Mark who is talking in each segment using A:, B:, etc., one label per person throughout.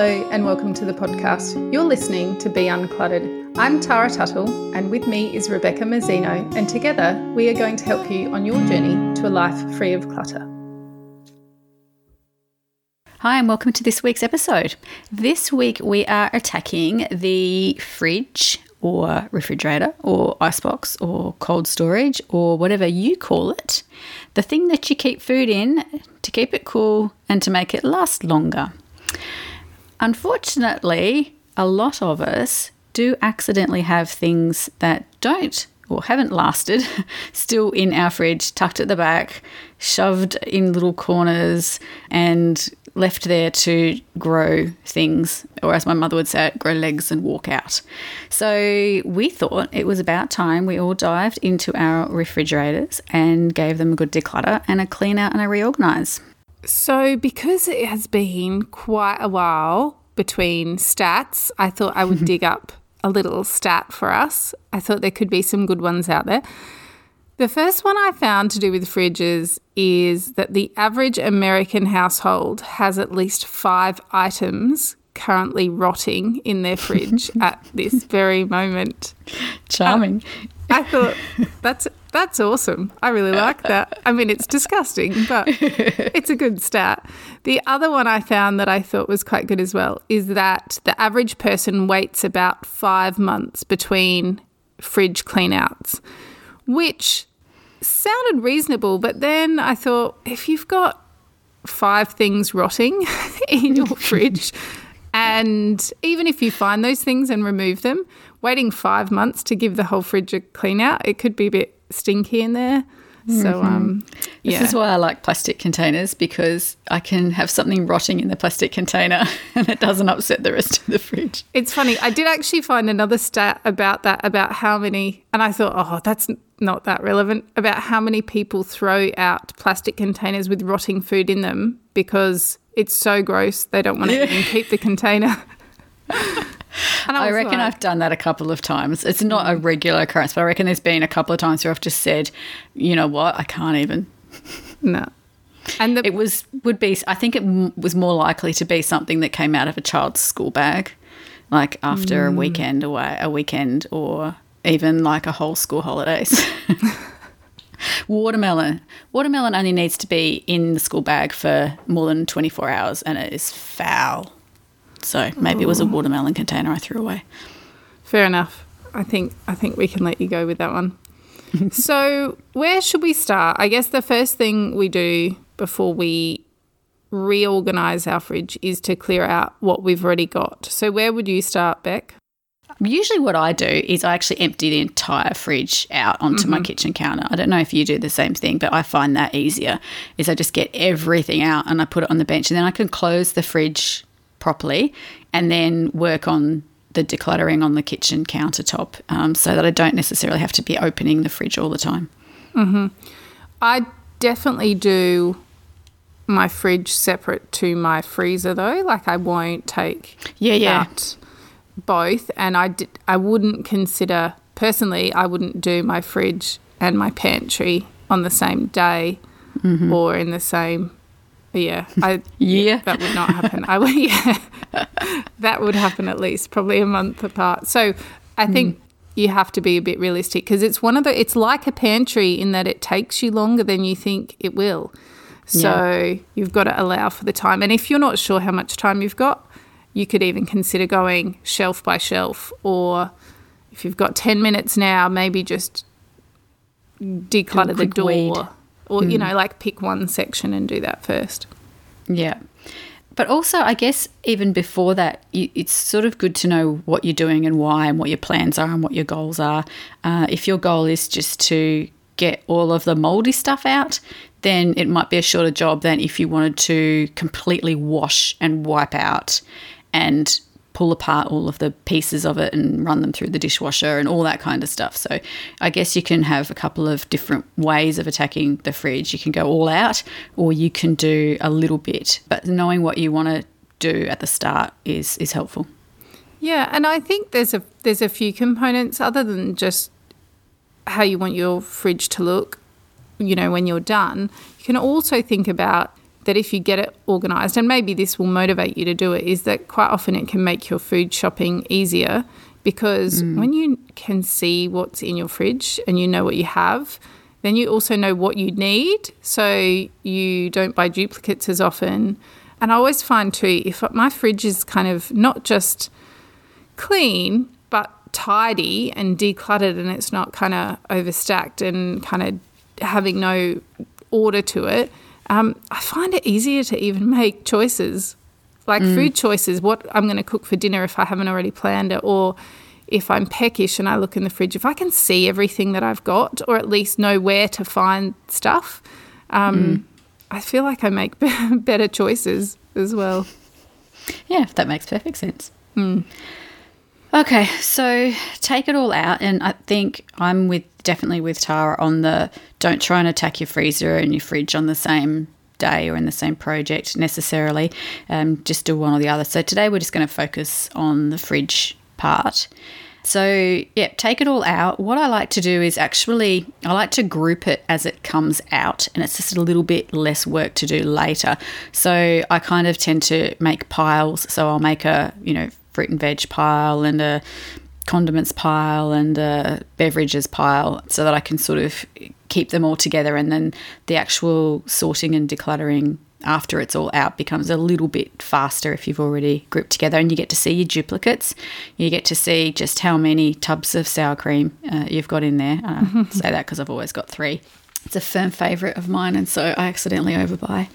A: Hello, and welcome to the podcast. You're listening to Be Uncluttered. I'm Tara Tuttle, and with me is Rebecca Mazzino, and together we are going to help you on your journey to a life free of clutter.
B: Hi, and welcome to this week's episode. This week we are attacking the fridge or refrigerator or icebox or cold storage or whatever you call it. The thing that you keep food in to keep it cool and to make it last longer. Unfortunately, a lot of us do accidentally have things that don't or haven't lasted still in our fridge, tucked at the back, shoved in little corners, and left there to grow things, or as my mother would say, grow legs and walk out. So we thought it was about time we all dived into our refrigerators and gave them a good declutter and a clean out and a reorganize.
A: So, because it has been quite a while between stats, I thought I would dig up a little stat for us. I thought there could be some good ones out there. The first one I found to do with fridges is that the average American household has at least five items currently rotting in their fridge at this very moment.
B: Charming.
A: I thought that's that's awesome. I really like that. I mean, it's disgusting, but it's a good stat. The other one I found that I thought was quite good as well is that the average person waits about five months between fridge cleanouts, which sounded reasonable. But then I thought if you've got five things rotting in your fridge, and even if you find those things and remove them, waiting five months to give the whole fridge a clean out, it could be a bit stinky in there. So,
B: Mm-hmm.
A: um, yeah.
B: This is why I like plastic containers because I can have something rotting in the plastic container and it doesn't upset the rest of the fridge.
A: It's funny. I did actually find another stat about that, about how many, and I thought, oh, that's not that relevant, about how many people throw out plastic containers with rotting food in them because it's so gross they don't want to even keep the container.
B: I
A: was
B: reckon
A: like,
B: I've done that a couple of times. It's not a mm. regular occurrence, but I reckon there's been a couple of times where I've just said, you know what, I can't even.
A: no. And the,
B: It was would be. I think it m- was more likely to be something that came out of a child's school bag, like after a mm. weekend away, a weekend, or even like a whole school holidays. Watermelon. Watermelon only needs to be in the school bag for more than 24 hours and it is foul. So maybe it was a watermelon container I threw away.
A: Fair enough. I think I think we can let you go with that one. so, where should we start? I guess the first thing we do before we reorganize our fridge is to clear out what we've already got. So, where would you start, Beck?
B: Usually, what I do is I actually empty the entire fridge out onto my mm-hmm. kitchen counter. I don't know if you do the same thing, but I find that easier. Is I just get everything out and I put it on the bench, and then I can close the fridge properly, and then work on the decluttering on the kitchen countertop, um, so that I don't necessarily have to be opening the fridge all the time.
A: I definitely do my fridge separate to my freezer though. Like I won't take
B: Yeah, yeah.
A: out both and I did, I wouldn't consider personally I wouldn't do my fridge and my pantry on the same day
B: Mm-hmm.
A: or in the same yeah, I
B: Yeah.
A: that would not happen. I would yeah. that would happen at least probably a month apart. So I think
B: Hmm.
A: you have to be a bit realistic because it's one of the it's like a pantry in that it takes you longer than you think it will. So you've got to allow for the time. And if you're not sure how much time you've got, you could even consider going shelf by shelf or if you've got 10 minutes now, maybe just declutter the door
B: weed.
A: Or you know like pick one section and do that first.
B: Yeah. But also, I guess even before that, it's sort of good to know what you're doing and why, and what your plans are and what your goals are. Uh, if your goal is just to get all of the moldy stuff out, then it might be a shorter job than if you wanted to completely wash and wipe out and pull apart all of the pieces of it and run them through the dishwasher and all that kind of stuff. So I guess you can have a couple of different ways of attacking the fridge. You can go all out or you can do a little bit. But knowing what you want to do at the start is is helpful.
A: Yeah, and I think there's a there's a few components other than just how you want your fridge to look, you know, when you're done. You can also think about that if you get it organized, and maybe this will motivate you to do it, is that quite often it can make your food shopping easier because mm. when you can see what's in your fridge and you know what you have, then you also know what you need. So you don't buy duplicates as often. And I always find too, if my fridge is kind of not just clean, but tidy and decluttered and it's not kind of overstacked and kind of having no order to it, um, I find it easier to even make choices like food choices, what I'm going to cook for dinner if I haven't already planned it, or if I'm peckish and I look in the fridge, if I can see everything that I've got, or at least know where to find stuff, um, I feel like I make better choices as well.
B: Yeah, that makes perfect sense. Okay, so take it all out, and I think I'm with definitely with Tara on the don't try and attack your freezer and your fridge on the same day or in the same project necessarily. Um, just do one or the other. So today we're just going to focus on the fridge part. So, yeah, take it all out. What I like to do is actually, I like to group it as it comes out, and it's just a little bit less work to do later. So, I kind of tend to make piles. So, I'll make a, you know, fruit and veg pile and a condiments pile and a beverages pile so that I can sort of keep them all together. And then the actual sorting and decluttering after it's all out becomes a little bit faster if you've already grouped together and you get to see your duplicates. You get to see just how many tubs of sour cream uh, you've got in there. Uh, I say that because I've always got three. It's a firm favourite of mine, and so I accidentally overbuy.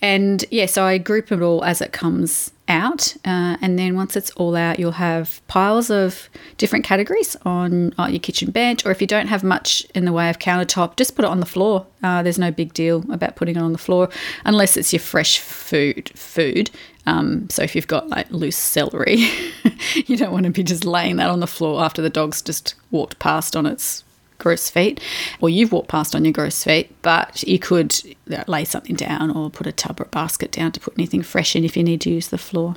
B: And yeah, so I group it all as it comes out. Uh, and then once it's all out, you'll have piles of different categories on uh, your kitchen bench. Or if you don't have much in the way of countertop, just put it on the floor. Uh, there's no big deal about putting it on the floor unless it's your fresh food. Food. Um, so if you've got like loose celery, you don't want to be just laying that on the floor after the dog's just walked past on its gross feet, or you've walked past on your gross feet, but you could uh, lay something down or put a tub or a basket down to put anything fresh in if you need to use the floor.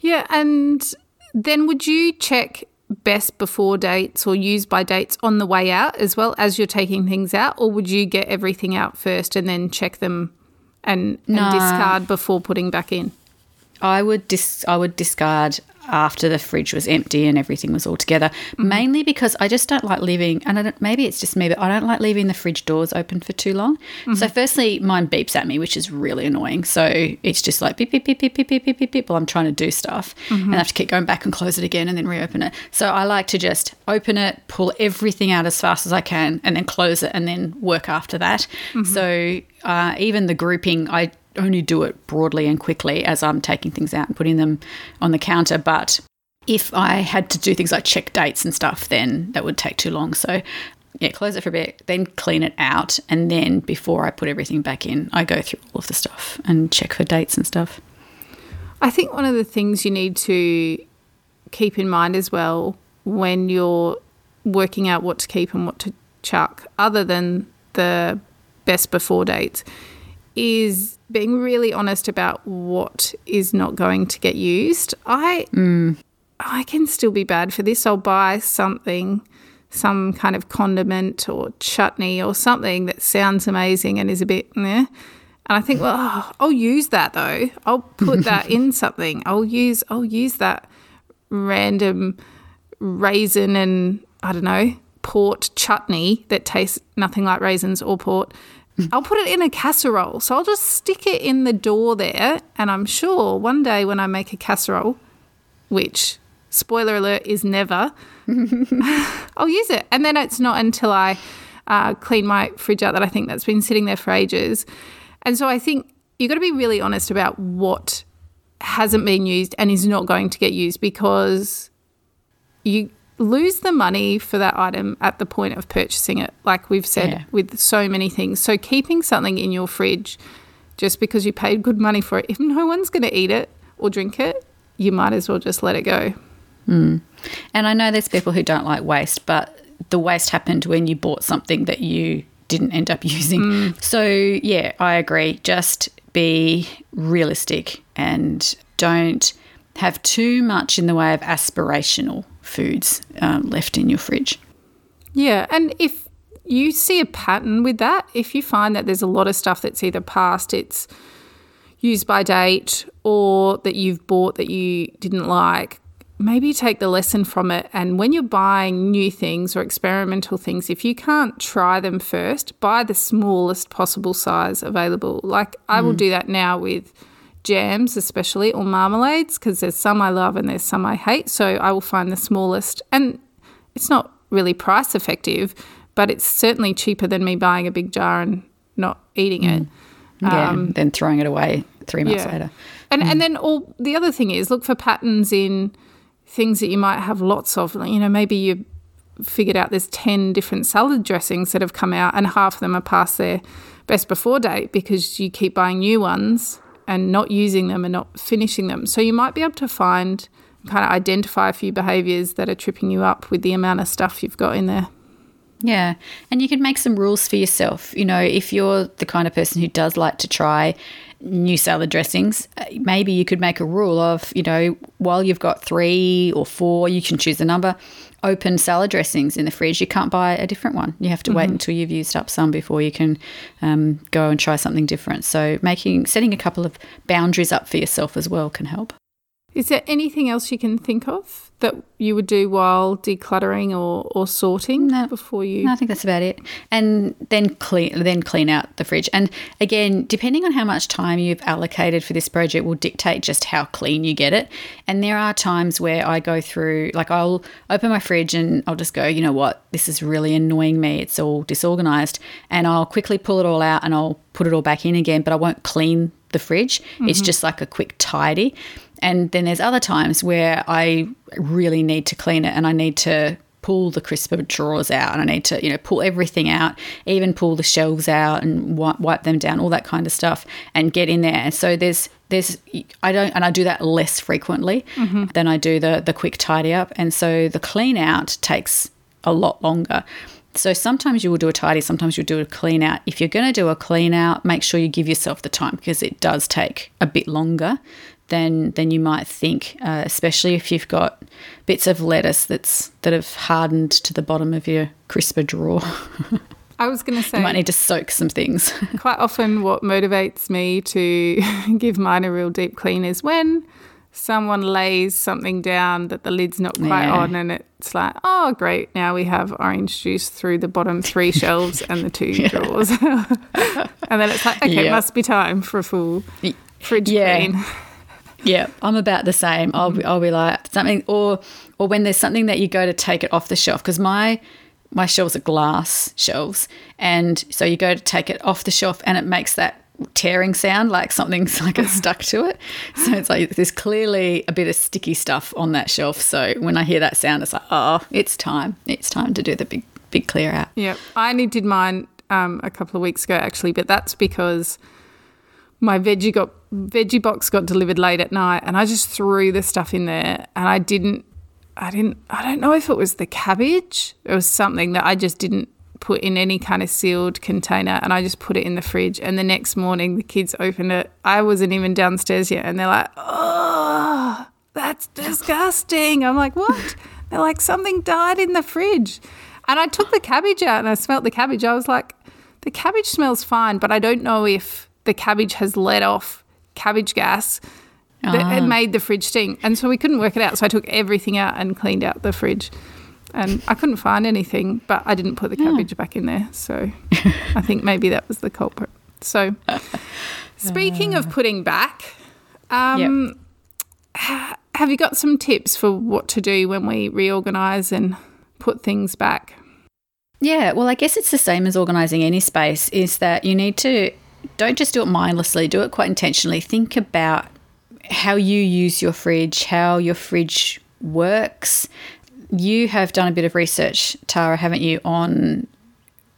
A: Yeah, and then would you check best before dates or use by dates on the way out as well as you're taking things out, or would you get everything out first and then check them and, and discard before putting back in?
B: I would dis- I would discard after the fridge was empty and everything was all together. Mm-hmm. Mainly because I just don't like leaving, and I don't, maybe it's just me, but I don't like leaving the fridge doors open for too long. So, mm-hmm. firstly, mine beeps at me, which is really annoying. So it's just like beep beep beep beep beep beep beep beep beep while I'm trying to do stuff, and mm-hmm. I have to keep going back and close it again and then reopen it. So I like to just open it, pull everything out as fast as I can, and then close it, and then work after that. So uh, even the grouping, I only do it broadly and quickly as I'm taking things out and putting them on the counter. But if I had to do things like check dates and stuff, then that would take too long. So, yeah, close it for a bit, then clean it out. And then before I put everything back in, I go through all of the stuff and check for dates and stuff.
A: I think one of the things you need to keep in mind as well when you're working out what to keep and what to chuck, other than the best before dates, is being really honest about what is not going to get used. I mm. I can still be bad for this. I'll buy something, some kind of condiment or chutney or something that sounds amazing and is a bit meh. And I think, well, oh, I'll use that though. I'll put that in something. I'll use I'll use that random raisin and I don't know, port chutney that tastes nothing like raisins or port. I'll put it in a casserole. So I'll just stick it in the door there and I'm sure one day when I make a casserole, which spoiler alert is never, I'll use it. And then it's not until I uh, clean my fridge out that I think that's been sitting there for ages. And so I think you've got to be really honest about what hasn't been used and is not going to get used because you lose the money for that item at the point of purchasing it, like we've said
B: Yeah.
A: with so many things. So keeping something in your fridge just because you paid good money for it, if no one's going to eat it or drink it, you might as well just let it go. Hmm.
B: And I know there's people who don't like waste, but the waste happened when you bought something that you didn't end up using. Hmm. So, yeah, I agree. Just be realistic and don't have too much in the way of aspirational foods um, left in your fridge.
A: Yeah, and if you see a pattern with that. If you find that there's a lot of stuff that's either past its use by date or that you've bought that you didn't like, maybe take the lesson from it. And when you're buying new things or experimental things, if you can't try them first, buy the smallest possible size available. Like I will do that now with jams, especially, or marmalades, because there's some I love and there's some I hate. So I will find the smallest. And it's not really price effective, but it's certainly cheaper than me buying a big jar and not eating it. Mm.
B: Yeah, um, then throwing it away three months
A: Yeah.
B: later.
A: And and mm. then all the other thing is look for patterns in things that you might have lots of. You know, maybe you figured out there's 10 different salad dressings that have come out and half of them are past their best before date because you keep buying new ones and not using them and not finishing them. So you might be able to find kind of identify a few behaviors that are tripping you up with the amount of stuff you've got in there.
B: Yeah. And you can make some rules for yourself. You know, if you're the kind of person who does like to try new salad dressings, uh, maybe you could make a rule of, you know, while you've got three or four, you can choose a number, open salad dressings in the fridge. You can't buy a different one. You have to wait until you've used up some before you can um, go and try something different. So making, setting a couple of boundaries up for yourself as well can help.
A: Is there anything else you can think of that you would do while decluttering or, or sorting
B: No.
A: before you?
B: No, I think that's about it. And then clean then clean out the fridge. And again, depending on how much time you've allocated for this project will dictate just how clean you get it. And there are times where I go through like I'll open my fridge and I'll just go, you know what, this is really annoying me. It's all disorganized. And I'll quickly pull it all out and I'll put it all back in again, but I won't clean the fridge. It's mm-hmm. just like a quick tidy. And then there's other times where I really need to clean it and I need to pull the crisper drawers out and I need to, you know, pull everything out, even pull the shelves out and wipe, wipe them down, all that kind of stuff and get in there. So there's there's I don't and I do that less frequently mm-hmm. than I do the the quick tidy up and so the clean out takes a lot longer. So sometimes you will do a tidy, sometimes you'll do a clean out. If you're going to do a clean out, make sure you give yourself the time because it does take a bit longer than than you might think, uh, especially if you've got bits of lettuce that's that have hardened to the bottom of your crisper drawer.
A: I was going to say,
B: you might need to soak some things.
A: quite often what motivates me to give mine a real deep clean is when someone lays something down that the lid's not quite
B: Yeah.
A: on and it's like, oh, great, now we have orange juice through the bottom three shelves and the two drawers. and then it's like, okay,
B: Yeah.
A: must be time for a full fridge
B: Yeah.
A: clean.
B: Yeah, I'm about the same. I'll be, I'll be like something, or or when there's something that you go to take it off the shelf because my my shelves are glass shelves, and so you go to take it off the shelf and it makes that tearing sound like something's like it's stuck to it. So it's like there's clearly a bit of sticky stuff on that shelf. So when I hear that sound, it's like oh, it's time. It's time to do the big big clear out.
A: Yeah, I only did mine um, a couple of weeks ago actually, but that's because my veggie got veggie box got delivered late at night, and I just threw the stuff in there, and I didn't, I didn't, I don't know if it was the cabbage, it was something that I just didn't put in any kind of sealed container, and I just put it in the fridge, and the next morning the kids opened it. I wasn't even downstairs yet, and they're like, oh. That's disgusting. I'm like, what? They're like, something died in the fridge. And I took the cabbage out and I smelt the cabbage. I was like, the cabbage smells fine, but I don't know if the cabbage has let off cabbage gas that had made the fridge stink. And so we couldn't work it out. So I took everything out and cleaned out the fridge. And I couldn't find anything, but I didn't put the cabbage back in there. So I think maybe that was the culprit. So speaking of putting back, um, have you got some tips for what to do when we reorganize and put things back?
B: Yeah, well, I guess it's the same as organizing any space is that you need to don't just do it mindlessly, do it quite intentionally. Think about how you use your fridge, how your fridge works. You have done a bit of research, Tara, haven't you, on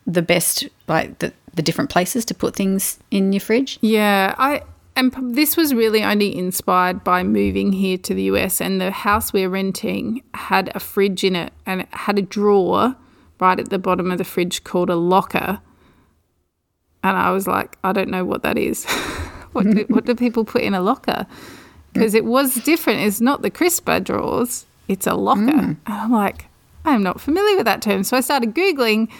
B: the best, like the, the different places to put things in your fridge?
A: Yeah, I and this was really only inspired by moving here to the US and the house we're renting had a fridge in it and it had a drawer right at the bottom of the fridge called a locker. And I was like, I don't know what that is. what do, what do people put in a locker? Because it was different. It's not the crisper drawers. It's a locker. And I'm like, I'm not familiar with that term. So I started googling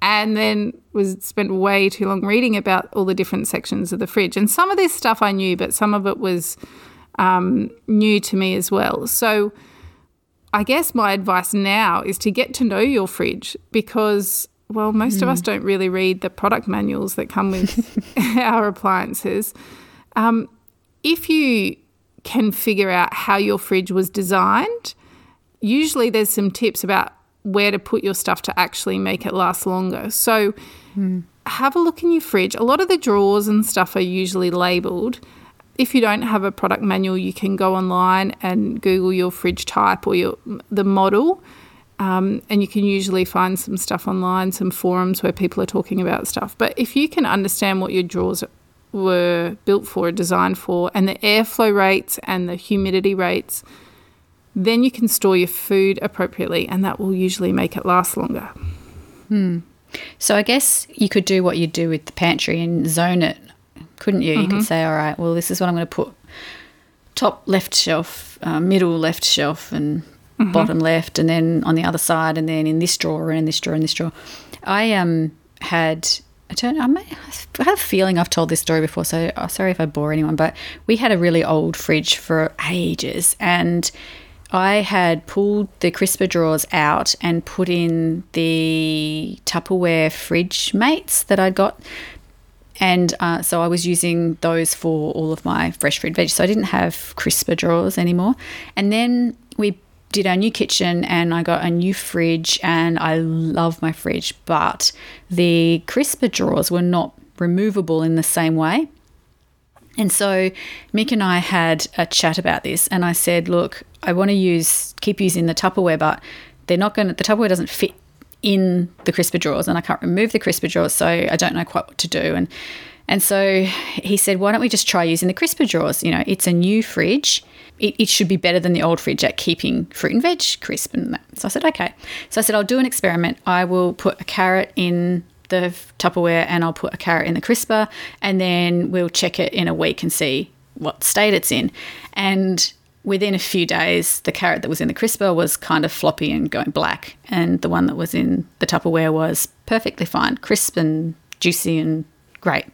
A: and then was spent way too long reading about all the different sections of the fridge. And some of this stuff I knew, but some of it was um, new to me as well. So I guess my advice now is to get to know your fridge because, well, most mm. of us don't really read the product manuals that come with our appliances. Um, if you can figure out how your fridge was designed, usually there's some tips about where to put your stuff to actually make it last longer. So mm. have a look in your fridge. A lot of the drawers and stuff are usually labeled. If you don't have a product manual, you can go online and Google your fridge type or your the model. Um, and you can usually find some stuff online, some forums where people are talking about stuff. But if you can understand what your drawers were built for, designed for, and the airflow rates and the humidity rates, then you can store your food appropriately, and that will usually make it last longer.
B: Hmm. So I guess you could do what you do with the pantry and zone it, couldn't you? Mm-hmm. You could mm-hmm. say, all right, well, this is what I'm going to put top left shelf, uh, middle left shelf, and mm-hmm. bottom left, and then on the other side, and then in this drawer, and in this drawer, and this drawer. I um had I don't I, I have a feeling I've told this story before, so oh, sorry if I bore anyone, but we had a really old fridge for ages and I had pulled the crisper drawers out and put in the Tupperware fridge mates that I'd got. And uh, so I was using those for all of my fresh fruit veg. So I didn't have crisper drawers anymore. And then we did our new kitchen and I got a new fridge and I love my fridge, but the crisper drawers were not removable in the same way. And so Mick and I had a chat about this and I said, look, I want to use keep using the Tupperware, but they're not going to the Tupperware doesn't fit in the crisper drawers and I can't remove the crisper drawers, so I don't know quite what to do. And and so he said, why don't we just try using the crisper drawers? You know, it's a new fridge it, it, should be better than the old fridge at keeping fruit and veg crisp and that. So I said, okay. So I said, I'll do an experiment. I will put a carrot in the Tupperware and I'll put a carrot in the crisper and then we'll check it in a week and see what state it's in. And within a few days, the carrot that was in the crisper was kind of floppy and going black, and the one that was in the Tupperware was perfectly fine, crisp and juicy and great.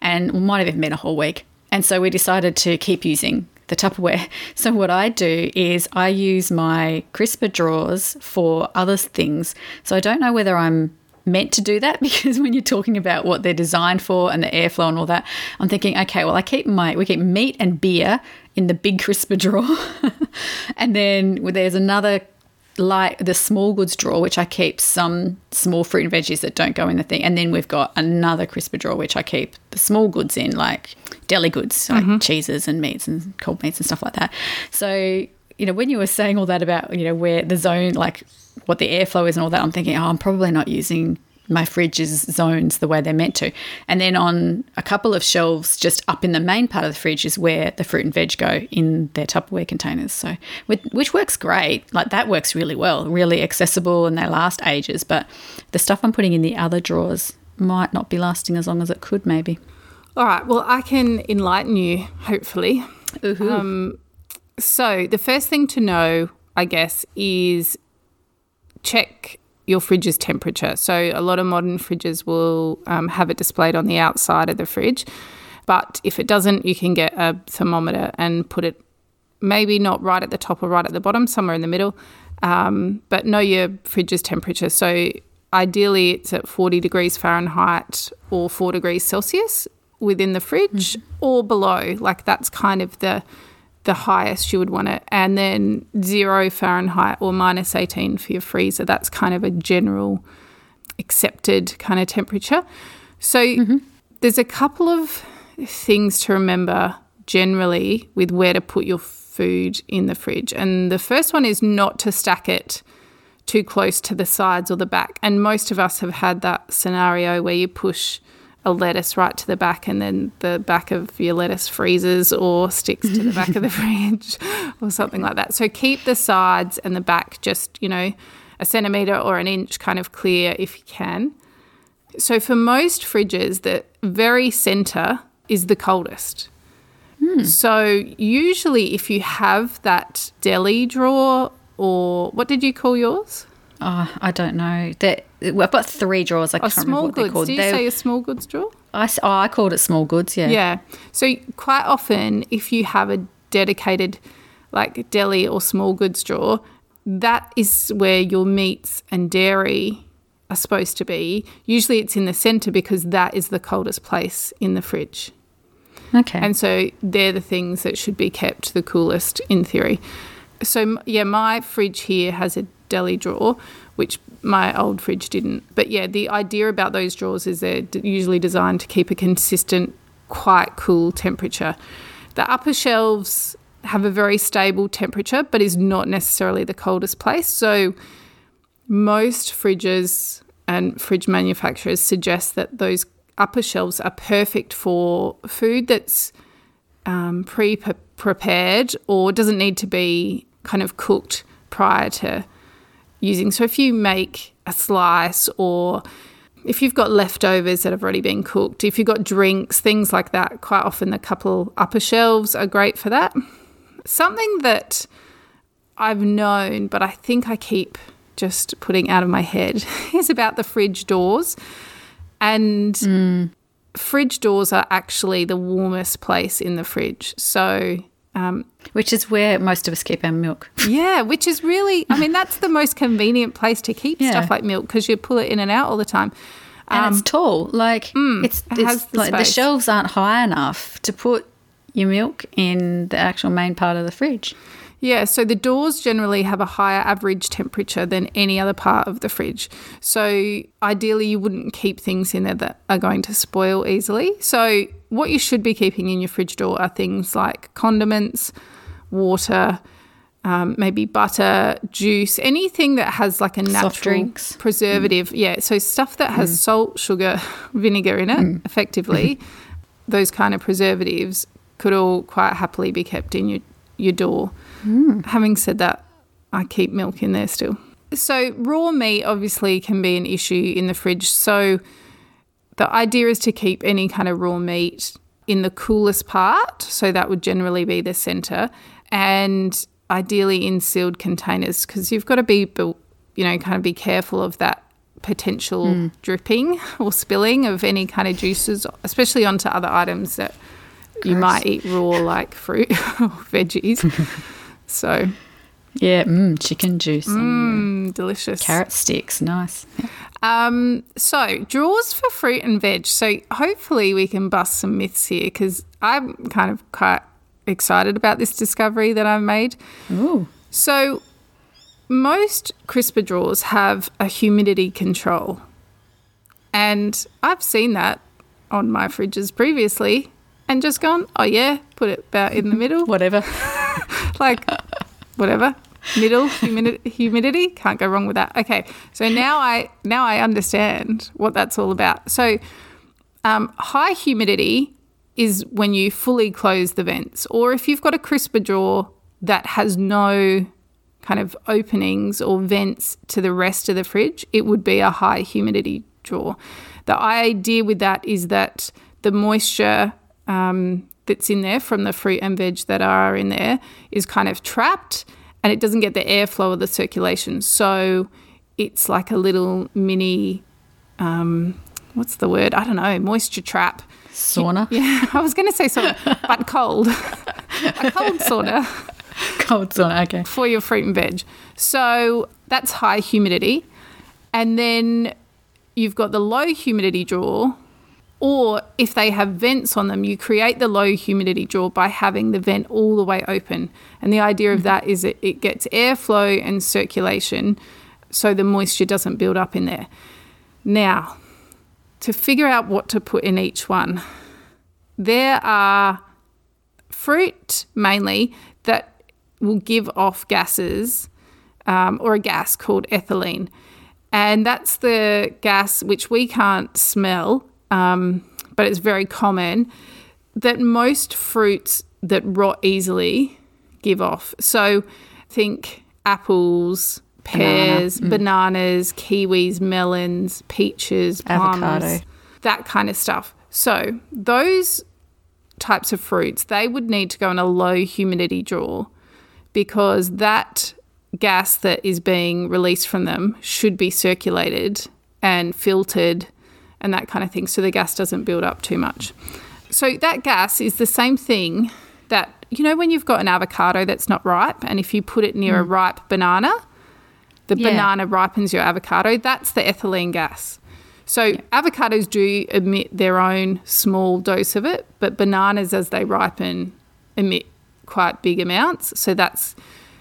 B: And might have even been a whole week. And so we decided to keep using the Tupperware. So what I do is I use my crisper drawers for other things. So I don't know whether I'm meant to do that because when you're talking about what they're designed for and the airflow and all that, I'm thinking, okay, well I keep my we keep meat and beer in the big crisper drawer. and then there's another like the small goods drawer, which I keep some small fruit and veggies that don't go in the thing. And then we've got another crisper drawer, which I keep the small goods in, like deli goods, like mm-hmm. cheeses and meats and cold meats and stuff like that. So, you know, when you were saying all that about, you know, where the zone, like what the airflow is and all that, I'm thinking, oh, I'm probably not using my fridge's zones the way they're meant to. And then on a couple of shelves just up in the main part of the fridge is where the fruit and veg go in their Tupperware containers. So, which works great. Like that works really well, really accessible, and they last ages. But the stuff I'm putting in the other drawers might not be lasting as long as it could, maybe.
A: All right. Well, I can enlighten you, hopefully. Um, so, the first thing to know, I guess, is check your fridge's temperature. So a lot of modern fridges will um, have it displayed on the outside of the fridge. But if it doesn't, you can get a thermometer and put it maybe not right at the top or right at the bottom, somewhere in the middle. Um, but know your fridge's temperature. So ideally, it's at 40 degrees Fahrenheit or 4 degrees Celsius within the fridge mm-hmm. or below. Like that's kind of the the highest you would want it, and then zero Fahrenheit or minus 18 for your freezer. That's kind of a general accepted kind of temperature. So mm-hmm. there's a couple of things to remember generally with where to put your food in the fridge. And the first one is not to stack it too close to the sides or the back. And most of us have had that scenario where you push a lettuce right to the back and then the back of your lettuce freezes or sticks to the back of the fridge or something like that. So keep the sides and the back just, you know, a centimetre or an inch kind of clear if you can. So for most fridges, the very centre is the coldest. Hmm. So usually if you have that deli drawer or what did you call yours?
B: Oh, I don't know. That I've got three drawers. I
A: Oh,
B: can't remember
A: small
B: what they're called.
A: Do you
B: They-
A: say a small goods drawer?
B: I, oh, I called it small goods. Yeah.
A: Yeah. So quite often, if you have a dedicated, like deli or small goods drawer, that is where your meats and dairy are supposed to be. Usually, it's in the center because that is the coldest place in the fridge.
B: Okay.
A: And so they're the things that should be kept the coolest in theory. So, yeah, my fridge here has a deli drawer, which my old fridge didn't. But yeah, the idea about those drawers is they're usually designed to keep a consistent, quite cool temperature. The upper shelves have a very stable temperature, but is not necessarily the coldest place. So, most fridges and fridge manufacturers suggest that those upper shelves are perfect for food that's um, pre prepared or doesn't need to be kind of cooked prior to using. So if you make a slice or if you've got leftovers that have already been cooked, if you've got drinks, things like that, quite often the couple upper shelves are great for that. Something that I've known, but I think I keep just putting out of my head is about the fridge doors. And mm. fridge doors are actually the warmest place in the fridge. So, um,
B: Which is where most of us keep our milk.
A: yeah, which is really, I mean, that's the most convenient place to keep
B: Yeah.
A: stuff like milk because you pull it in and out all the time.
B: And it's tall. Like it's,
A: Um, mm, it has
B: it's
A: the
B: like the shelves aren't high enough to put your milk in the actual main part of the fridge.
A: Yeah, so the doors generally have a higher average temperature than any other part of the fridge. So ideally, you wouldn't keep things in there that are going to spoil easily. So, what you should be keeping in your fridge door are things like condiments, water, um, maybe butter, juice, anything that has like a natural
B: drinks. Mm.
A: preservative. Yeah, so stuff that has mm. salt, sugar, vinegar in it, mm. effectively, those kind of preservatives could all quite happily be kept in your, your door. Having said that, I keep milk in there still. So, raw meat obviously can be an issue in the fridge. So, the idea is to keep any kind of raw meat in the coolest part. So, that would generally be the center. And ideally in sealed containers because you've got to be, you know, kind of be careful of that potential hmm. dripping or spilling of any kind of juices, especially onto other items that you might eat raw, like fruit or veggies. so,
B: Yeah, mm, chicken juice
A: mm, delicious.
B: carrot sticks. Nice.
A: Um, so drawers for fruit and veg. So hopefully we can bust some myths here because I'm kind of quite excited about this discovery that I've made.
B: Ooh.
A: So most crisper drawers have a humidity control. And I've seen that on my fridges previously and just gone, oh yeah, put it about in the middle
B: Whatever.
A: like whatever. Middle humidity, humidity? Can't go wrong with that. Okay so now i now i understand what that's all about. So um, high humidity is when you fully close the vents or if you've got a crisper drawer that has no kind of openings or vents to the rest of the fridge it would be a high humidity drawer. The idea with that is that the moisture um, that's in there from the fruit and veg that are in there is kind of trapped and it doesn't get the airflow or the circulation. So it's like a little mini, um, what's the word? I don't know, moisture trap.
B: Sauna.
A: Yeah, I was going to say sauna, but cold. a cold sauna
B: Cold sauna. Okay.
A: for your fruit and veg. So that's high humidity. And then you've got the low humidity drawer, or if they have vents on them, you create the low humidity drawer by having the vent all the way open. And the idea of that is that it gets airflow and circulation so the moisture doesn't build up in there. Now, to figure out what to put in each one, there are fruit mainly that will give off gases um, or a gas called ethylene. And that's the gas which we can't smell, um, but it's very common that most fruits that rot easily give off. So think apples, pears, bananas, kiwis, melons, peaches, plums,
B: Avocado.
A: that kind of stuff. So those types of fruits, they would need to go in a low humidity drawer because that gas that is being released from them should be circulated and filtered and that kind of thing so the gas doesn't build up too much. So that gas is the same thing that you know when you've got an avocado that's not ripe and if you put it near mm. a ripe banana the yeah. banana ripens your avocado that's the ethylene gas. So yeah. avocados do emit their own small dose of it but bananas as they ripen emit quite big amounts. So that's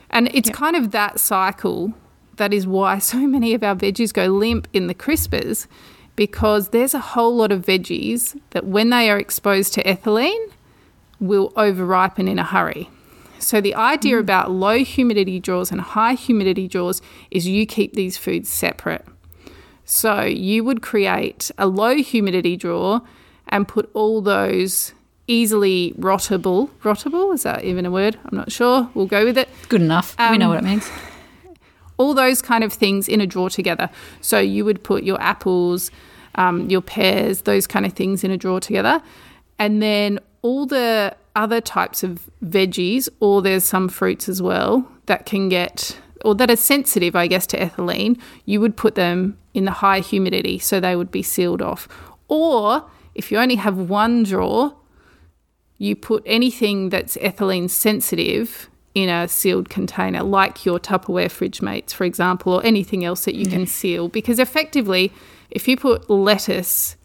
A: and it's kind of that cycle that is why so many of our veggies go limp in the crispers because there's a whole lot of veggies that when they are exposed to ethylene will over ripen in a hurry. So the idea mm. about low humidity drawers and high humidity drawers is you keep these foods separate. So you would create a low humidity drawer and put all those easily rottable, rottable, is that even a word? I'm not sure. We'll go with it.
B: Good enough. Um, we know what it means.
A: All those kind of things in a drawer together. So you would put your apples, um, your pears, those kind of things in a drawer together. And then all the other types of veggies, or there's some fruits as well that can get, or that are sensitive, I guess, to ethylene, you would put them in the high humidity so they would be sealed off. Or if you only have one drawer, you put anything that's ethylene sensitive in a sealed container, like your Tupperware fridge mates, for example, or anything else that you can seal. Because effectively, if you put lettuce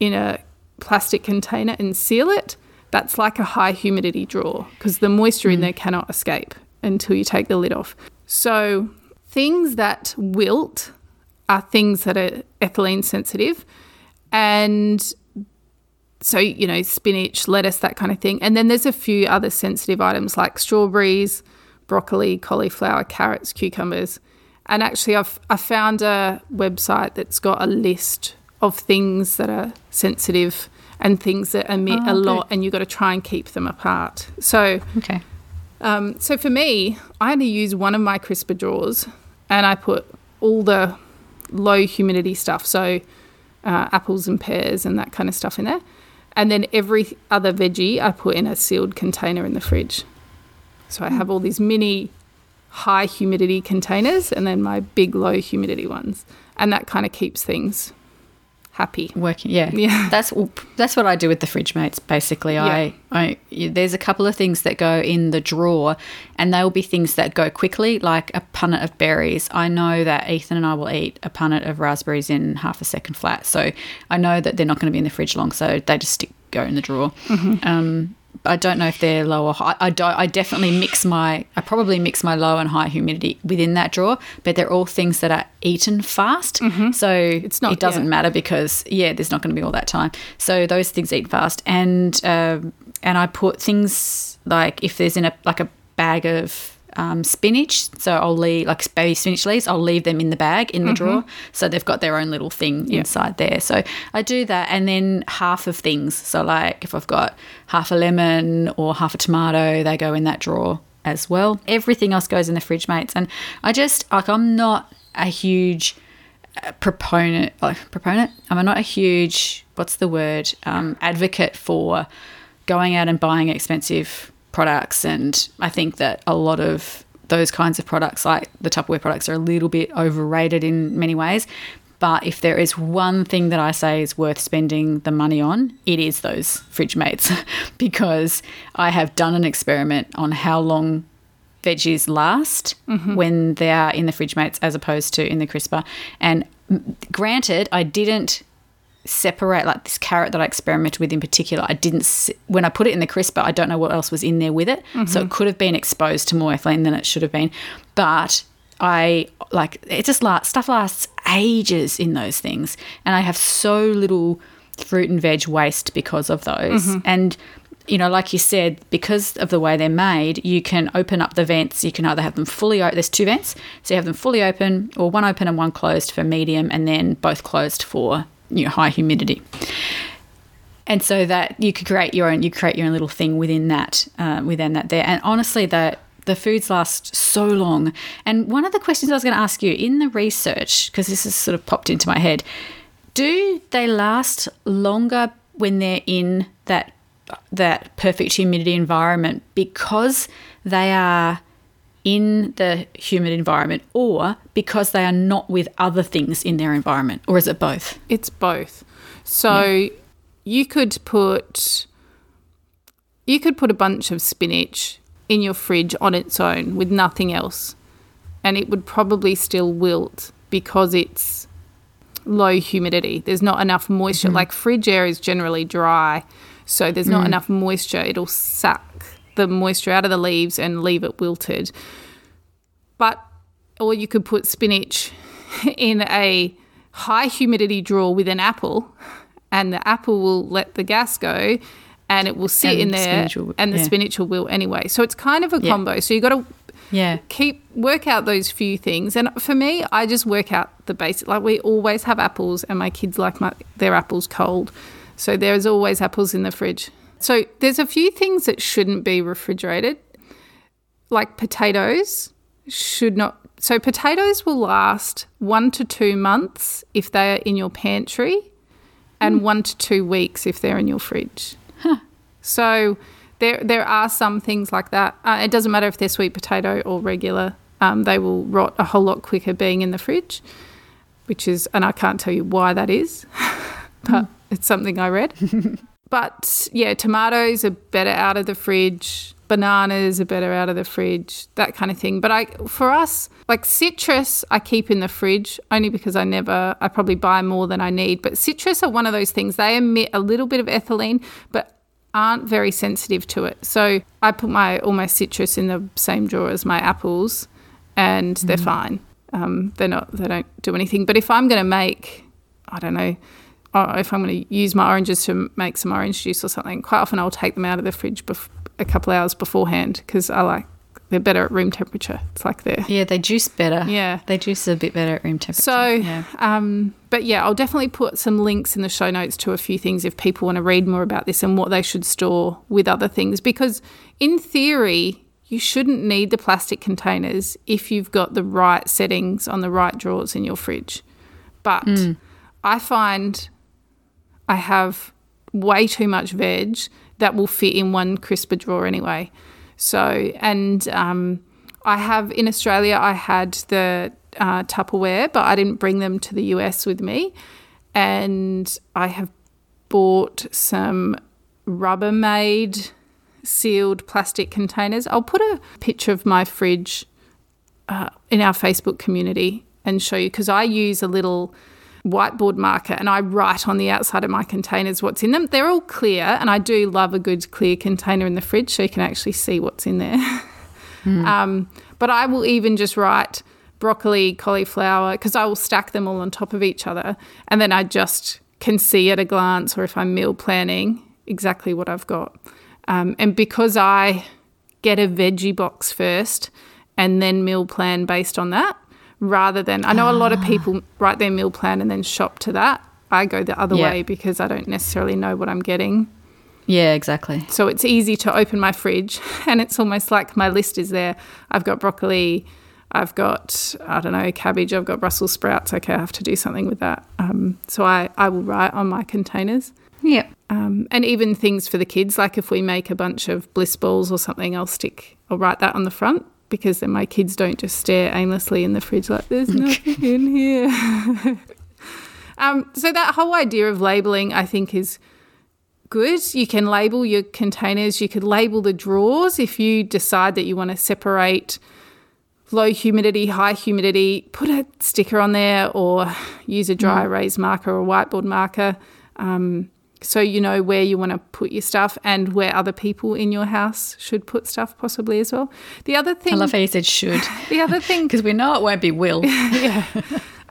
A: in a plastic container and seal it, that's like a high humidity drawer because the moisture mm. in there cannot escape until you take the lid off. So, things that wilt are things that are ethylene sensitive. And so, you know, spinach, lettuce, that kind of thing. And then there's a few other sensitive items like strawberries, broccoli, cauliflower, carrots, cucumbers. And actually, I've I found a website that's got a list of things that are sensitive and things that emit oh, a lot, good. and you've got to try and keep them apart. So,
B: okay.
A: Um, so for me, I only use one of my crisper drawers, and I put all the low humidity stuff, so uh, apples and pears and that kind of stuff in there. And then every other veggie I put in a sealed container in the fridge. So I have all these mini high humidity containers and then my big low humidity ones. And that kind of keeps things happy.
B: Working, yeah, yeah. That's that's what I do with the fridge mates. Basically, yeah. I, I there's a couple of things that go in the drawer, and they will be things that go quickly, like a punnet of berries. I know that Ethan and I will eat a punnet of raspberries in half a second flat, so I know that they're not going to be in the fridge long, so they just stick go in the drawer. Mm-hmm. Um, I don't know if they're low or high. I don't. I definitely mix my. I probably mix my low and high humidity within that drawer, but they're all things that are eaten fast. Mm-hmm. So it's not. It doesn't yeah. matter because yeah, there's not going to be all that time. So those things eat fast, and um, and I put things like if there's in a like a bag of um, spinach. So I'll leave like baby spinach leaves. I'll leave them in the bag in the mm-hmm. drawer, so they've got their own little thing yep. inside there. So I do that, and then half of things. So like if I've got half a lemon or half a tomato, they go in that drawer as well. Everything else goes in the fridge mates, and I just like I'm not a huge uh, proponent. Like, proponent. I'm not a huge what's the word um, advocate for going out and buying expensive products. And I think that a lot of those kinds of products, like the Tupperware products, are a little bit overrated in many ways. But if there is one thing that I say is worth spending the money on, it is those fridge mates because I have done an experiment on how long veggies last mm-hmm. when they are in the fridge mates as opposed to in the crisper. And granted, I didn't separate like this carrot that I experimented with in particular. I didn't when I put it in the crisper. I don't know what else was in there with it, mm-hmm. so it could have been exposed to more ethylene than it should have been. But I like it just lasts stuff lasts ages in those things, and I have so little fruit and veg waste because of those. Mm-hmm. And you know, like you said, because of the way they're made, you can open up the vents. You can either have them fully open. There's two vents, so you have them fully open, or one open and one closed for medium, and then both closed for you know, high humidity. And so that you could create your own, you create your own little thing within that, uh, within that there. And honestly, that the foods last so long. And one of the questions I was going to ask you in the research, because this has sort of popped into my head, do they last longer when they're in that that perfect humidity environment because they are in the humid environment or because they are not with other things in their environment? Or is it both?
A: It's both. So yeah. you could put you could put a bunch of spinach in your fridge on its own with nothing else and it would probably still wilt because it's low humidity. There's not enough moisture. Mm. Like fridge air is generally dry, so there's not mm. enough moisture. It'll suck the moisture out of the leaves and leave it wilted. But, or you could put spinach in a high humidity drawer with an apple, and the apple will let the gas go and it will sit and in there will, and the yeah. spinach will wilt anyway. So it's kind of a yeah. combo. So you got to
B: yeah
A: keep work out those few things and for me i just work out the basic like we always have apples and my kids like my their apples cold so there's always apples in the fridge so there's a few things that shouldn't be refrigerated, like potatoes should not. So potatoes will last one to two months if they are in your pantry, and mm. one to two weeks if they're in your fridge.
B: Huh.
A: So there there are some things like that. Uh, it doesn't matter if they're sweet potato or regular. Um, they will rot a whole lot quicker being in the fridge, which is, and I can't tell you why that is, but mm. it's something I read. But yeah, tomatoes are better out of the fridge. Bananas are better out of the fridge, that kind of thing. But I, for us, like citrus, I keep in the fridge only because I never, I probably buy more than I need. But citrus are one of those things. They emit a little bit of ethylene, but aren't very sensitive to it. So I put my all my citrus in the same drawer as my apples, and mm. they're fine. Um, they're not. They don't do anything. But if I'm going to make, I don't know, oh, if I'm going to use my oranges to make some orange juice or something, quite often I'll take them out of the fridge bef- a couple hours beforehand because I like they're better at room temperature. It's like they're
B: yeah, they juice better.
A: Yeah,
B: they juice a bit better at room temperature.
A: So,
B: yeah.
A: um, but yeah, I'll definitely put some links in the show notes to a few things if people want to read more about this and what they should store with other things. Because in theory, you shouldn't need the plastic containers if you've got the right settings on the right drawers in your fridge. But mm. I find I have way too much veg that will fit in one crisper drawer anyway. So, and um, I have in Australia, I had the uh, Tupperware, but I didn't bring them to the US with me. And I have bought some Rubbermaid sealed plastic containers. I'll put a picture of my fridge uh, in our Facebook community and show you because I use a little whiteboard marker and I write on the outside of my containers what's in them. They're all clear, and I do love a good clear container in the fridge so you can actually see what's in there. Mm. Um, but I will even just write broccoli, cauliflower, because I will stack them all on top of each other, and then I just can see at a glance, or if I'm meal planning, exactly what I've got. Um, and because I get a veggie box first and then meal plan based on that, rather than I know a lot of ah. people write their meal plan and then shop to that. I go the other yeah. way because I don't necessarily know what I'm getting.
B: Yeah, exactly.
A: So it's easy to open my fridge and it's almost like my list is there. I've got broccoli, I've got, I don't know, cabbage, I've got Brussels sprouts. Okay, I have to do something with that. Um, so I, I will write on my containers.
B: Yeah.
A: Um, and even things for the kids, like if we make a bunch of bliss balls or something, I'll stick, I'll write that on the front because then my kids don't just stare aimlessly in the fridge like there's nothing in here. um, so that whole idea of labeling, I think, is good. You can label your containers. You could label the drawers if you decide that you want to separate low humidity, high humidity. Put a sticker on there or use a dry mm. erase marker or whiteboard marker. Um, so you know where you want to put your stuff and where other people in your house should put stuff possibly as well. The other thing
B: I love how you said should.
A: The other thing
B: because we know it won't be will.
A: yeah.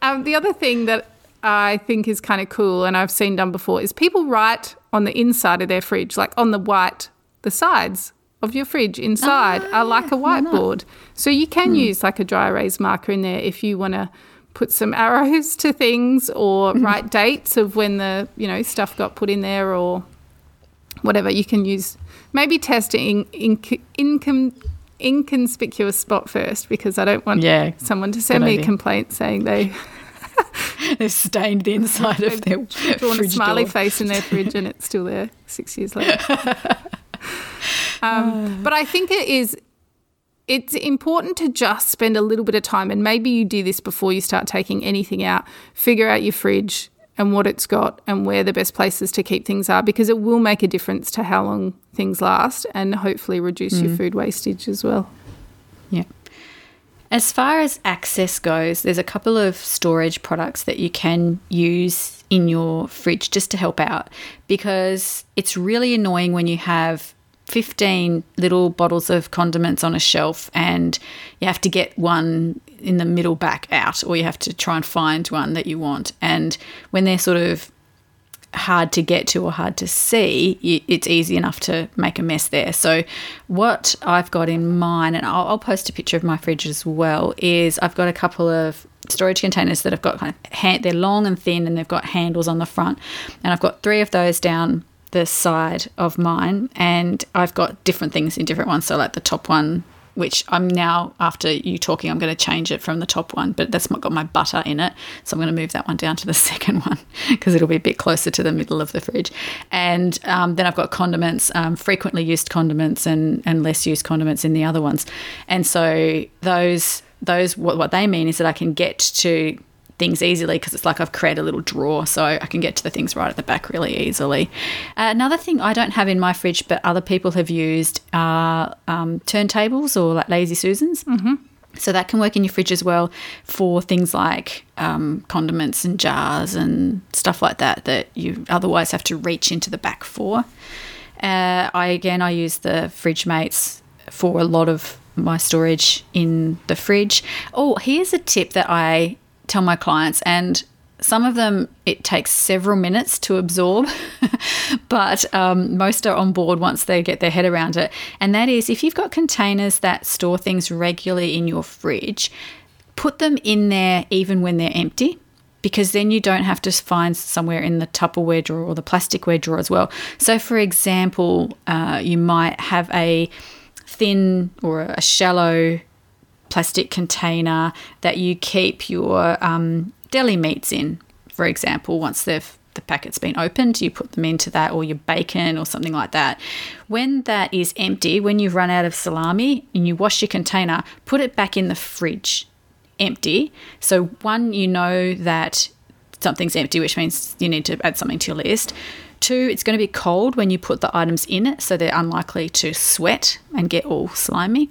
A: Um, the other thing that I think is kind of cool and I've seen done before is people write on the inside of their fridge, like on the white, the sides of your fridge inside are like a whiteboard. So you can hmm. use like a dry erase marker in there if you want to put some arrows to things or write dates of when the you know stuff got put in there or whatever you can use maybe test in, in, in, inconspicuous spot first because I don't want
B: yeah,
A: someone to send me idea. a complaint saying they
B: they've stained the inside of their drawn
A: a smiley
B: door.
A: face in their fridge and it's still there six years later. um, but I think it is it's important to just spend a little bit of time, and maybe you do this before you start taking anything out. Figure out your fridge and what it's got and where the best places to keep things are because it will make a difference to how long things last and hopefully reduce mm. your food wastage as well.
B: Yeah. As far as access goes, there's a couple of storage products that you can use in your fridge just to help out because it's really annoying when you have 15 little bottles of condiments on a shelf and you have to get one in the middle back out or you have to try and find one that you want. And when they're sort of hard to get to or hard to see it's easy enough to make a mess there. So what i've got in mine and i'll, I'll post a picture of my fridge as well is i've got a couple of storage containers that have got kind of hand, they're long and thin and they've got handles on the front. And i've got three of those down the side of mine and I've got different things in different ones. So like the top one, which I'm now after you talking, I'm going to change it from the top one, but that's got my butter in it. So I'm going to move that one down to the second one because it'll be a bit closer to the middle of the fridge. And um, then I've got condiments, um, frequently used condiments and, and less used condiments in the other ones. And so those those what, what they mean is that I can get to things easily because it's like I've created a little drawer so I can get to the things right at the back really easily. Uh, another thing I don't have in my fridge but other people have used are um, turntables or like Lazy Susans.
A: Mm-hmm.
B: So that can work in your fridge as well for things like um, condiments and jars and stuff like that that you otherwise have to reach into the back for. Uh, I again I use the fridge mates for a lot of my storage in the fridge. Oh, here's a tip that I tell my clients, and some of them it takes several minutes to absorb, but um, most are on board once they get their head around it. And that is if you've got containers that store things regularly in your fridge, put them in there even when they're empty. Because then you don't have to find somewhere in the Tupperware drawer or the plasticware drawer as well. So, for example, uh, you might have a thin or a shallow plastic container that you keep your um, deli meats in, for example, once they've the packet's been opened, you put them into that, or your bacon, or something like that. When that is empty, when you've run out of salami and you wash your container, put it back in the fridge empty. So, one, you know that something's empty, which means you need to add something to your list. Two, it's going to be cold when you put the items in it, so they're unlikely to sweat and get all slimy.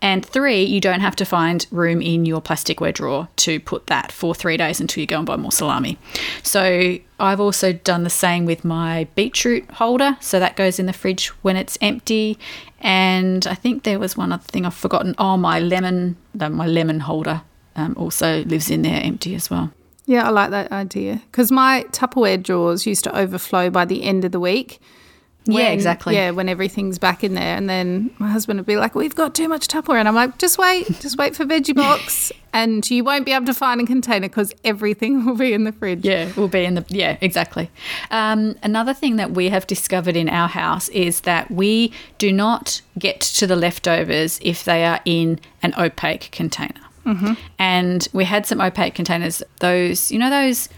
B: And three, you don't have to find room in your plasticware drawer to put that for three days until you go and buy more salami. So I've also done the same with my beetroot holder. So that goes in the fridge when it's empty. And I think there was one other thing I've forgotten. Oh, my lemon, my lemon holder um, also lives in there empty as well.
A: Yeah, I like that idea because my Tupperware drawers used to overflow by the end of the week.
B: When, yeah, exactly.
A: Yeah, when everything's back in there, and then my husband would be like, "We've got too much Tupperware," and I'm like, "Just wait, just wait for veggie box, and you won't be able to find a container because everything will be in the fridge."
B: Yeah, will be in the yeah, exactly. Um, another thing that we have discovered in our house is that we do not get to the leftovers if they are in an opaque container.
A: Mm-hmm.
B: And we had some opaque containers. Those, you know, those.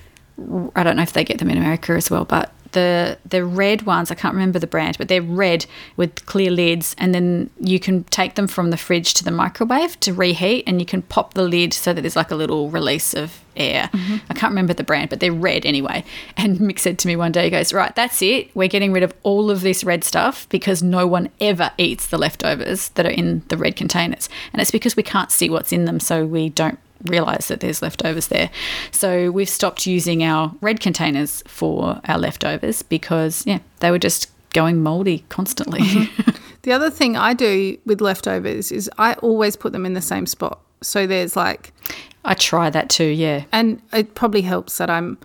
B: I don't know if they get them in America as well, but the the red ones. I can't remember the brand, but they're red with clear lids, and then you can take them from the fridge to the microwave to reheat, and you can pop the lid so that there's like a little release of air.
A: Mm-hmm.
B: I can't remember the brand, but they're red anyway. And Mick said to me one day, he goes, "Right, that's it. We're getting rid of all of this red stuff because no one ever eats the leftovers that are in the red containers, and it's because we can't see what's in them, so we don't realize that there's leftovers there. So we've stopped using our red containers for our leftovers because, yeah, they were just going moldy constantly. Mm-hmm.
A: the other thing I do with leftovers is I always put them in the same spot. So there's like.
B: I try that too, yeah.
A: And it probably helps that I'm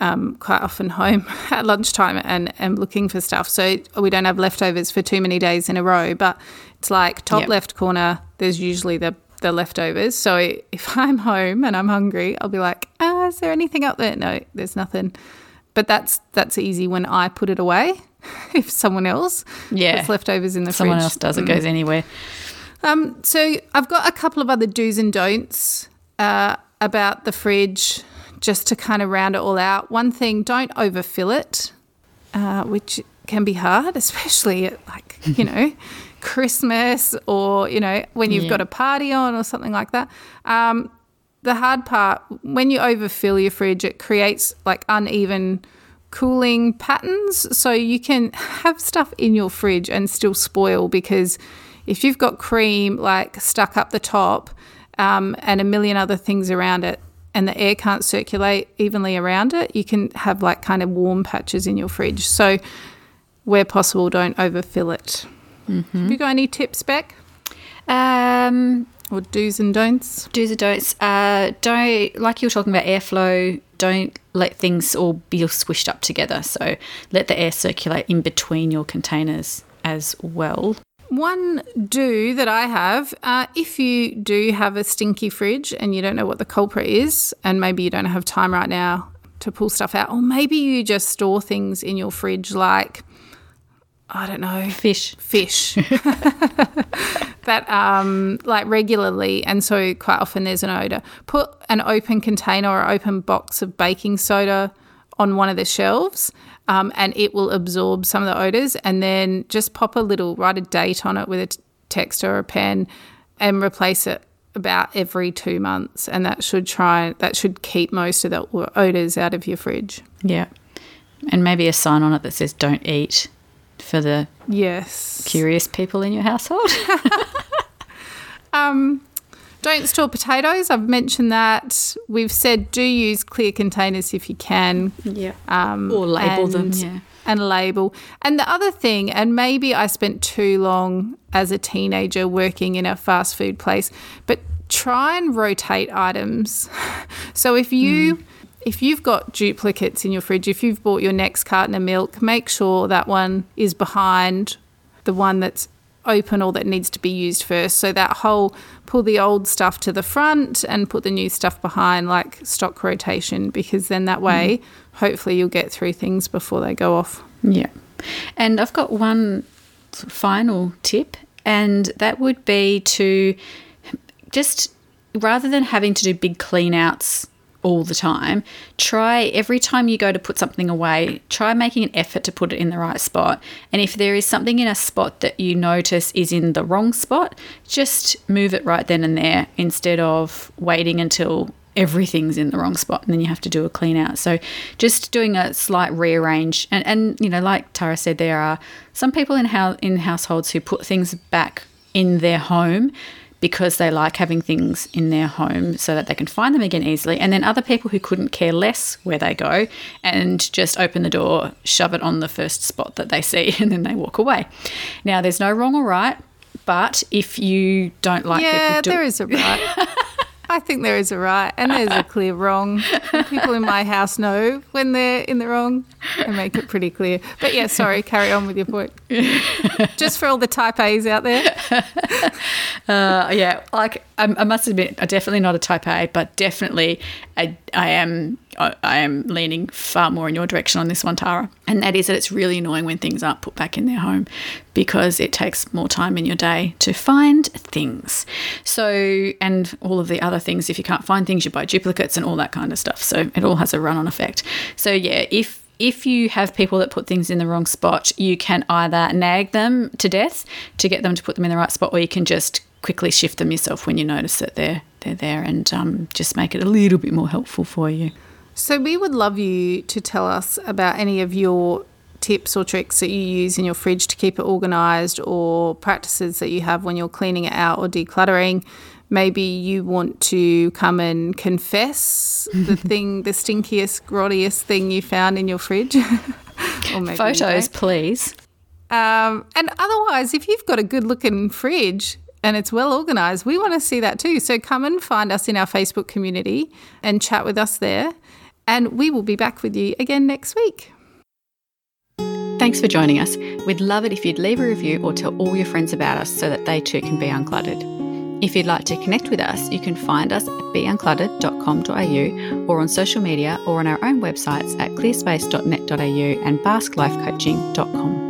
A: um, quite often home at lunchtime and am looking for stuff. So we don't have leftovers for too many days in a row. But it's like top yep. left corner, there's usually the the leftovers. So if I'm home and I'm hungry, I'll be like, ah, is there anything up there? No, there's nothing. But that's that's easy when I put it away. if someone else
B: yeah.
A: puts leftovers in the
B: someone
A: fridge.
B: Someone else does, it mm. goes anywhere.
A: Um, so I've got a couple of other do's and don'ts uh, about the fridge, just to kind of round it all out. One thing: don't overfill it, uh, which can be hard, especially at like you know Christmas or, you know, when you've
B: Yeah.
A: got a party on or something like that. Um, the hard part, when you overfill your fridge, it creates like uneven cooling patterns. So you can have stuff in your fridge and still spoil because if you've got cream like stuck up the top um, and a million other things around it, and the air can't circulate evenly around it, you can have like kind of warm patches in your fridge. So, where possible, don't overfill it. Have you got any tips, Beck,
B: Um,
A: or do's and don'ts?
B: do's and don'ts. Uh, don't like you were talking about airflow. Don't let things all be squished up together. So let the air circulate in between your containers as well.
A: One do that I have, uh, if you do have a stinky fridge and you don't know what the culprit is, and maybe you don't have time right now to pull stuff out, or maybe you just store things in your fridge like, I don't know,
B: Fish.
A: fish. That um like regularly and so quite often there's an odor. Put an open container or open box of baking soda on one of the shelves um, and it will absorb some of the odors and then just pop a little write a date on it with a t- text or a pen and replace it about every two months and that should try that should keep most of the odors out of your fridge.
B: Yeah. And maybe a sign on it that says don't eat for the
A: yes
B: curious people in your household.
A: Um, don't store potatoes. I've mentioned that. We've said do use clear containers if you can.
B: yeah.
A: Um,
B: Or label them, yeah.
A: And label. And the other thing, and maybe I spent too long as a teenager working in a fast food place, but try and rotate items. So if you if you've got duplicates in your fridge, if you've bought your next carton of milk, make sure that one is behind the one that's open or that needs to be used first. So that whole pull the old stuff to the front and put the new stuff behind, like stock rotation, because then that mm-hmm. way, hopefully, you'll get through things before they go off.
B: Yeah. And I've got one final tip, and that would be to just rather than having to do big clean outs all the time, try every time you go to put something away, try making an effort to put it in the right spot. And if there is something in a spot that you notice is in the wrong spot, just move it right then and there instead of waiting until everything's in the wrong spot and then you have to do a clean out. So just doing a slight rearrange and, and you know, like Tara said, there are some people in how in households who put things back in their home because they like having things in their home so that they can find them again easily. And then other people who couldn't care less where they go and just open the door, shove it on the first spot that they see, and then they walk away. Now, there's no wrong or right, but if you don't like
A: yeah,
B: people do-
A: there is a right. I think there is a right, and there's a clear wrong. People in my house know when they're in the wrong and make it pretty clear. But yeah, sorry, carry on with your point. Just for all the type A's out there.
B: Uh, yeah, like I, I must admit, I'm definitely not a type A, but definitely I, I am. I, am leaning far more in your direction on this one, Tara. And that is that it's really annoying when things aren't put back in their home because it takes more time in your day to find things. So, and all of the other things, if you can't find things, you buy duplicates and all that kind of stuff. So it all has a run-on effect. So yeah, if if you have people that put things in the wrong spot, you can either nag them to death to get them to put them in the right spot, or you can just quickly shift them yourself when you notice that they're they're there, and um, just make it a little bit more helpful for you.
A: So we would love you to tell us about any of your tips or tricks that you use in your fridge to keep it organized or practices that you have when you're cleaning it out or decluttering. Maybe you want to come and confess the thing, the stinkiest, grottiest thing you found in your fridge. or maybe
B: Photos, please.
A: Um, and otherwise, if you've got a good looking fridge and it's well organized, we want to see that too. So come and find us in our Facebook community and chat with us there. And we will be back with you again next week.
B: Thanks for joining us. We'd love it if you'd leave a review or tell all your friends about us so that they too can be uncluttered. If you'd like to connect with us, you can find us at beuncluttered.com.au or on social media or on our own websites at clearspace.net.au and basklifecoaching.com.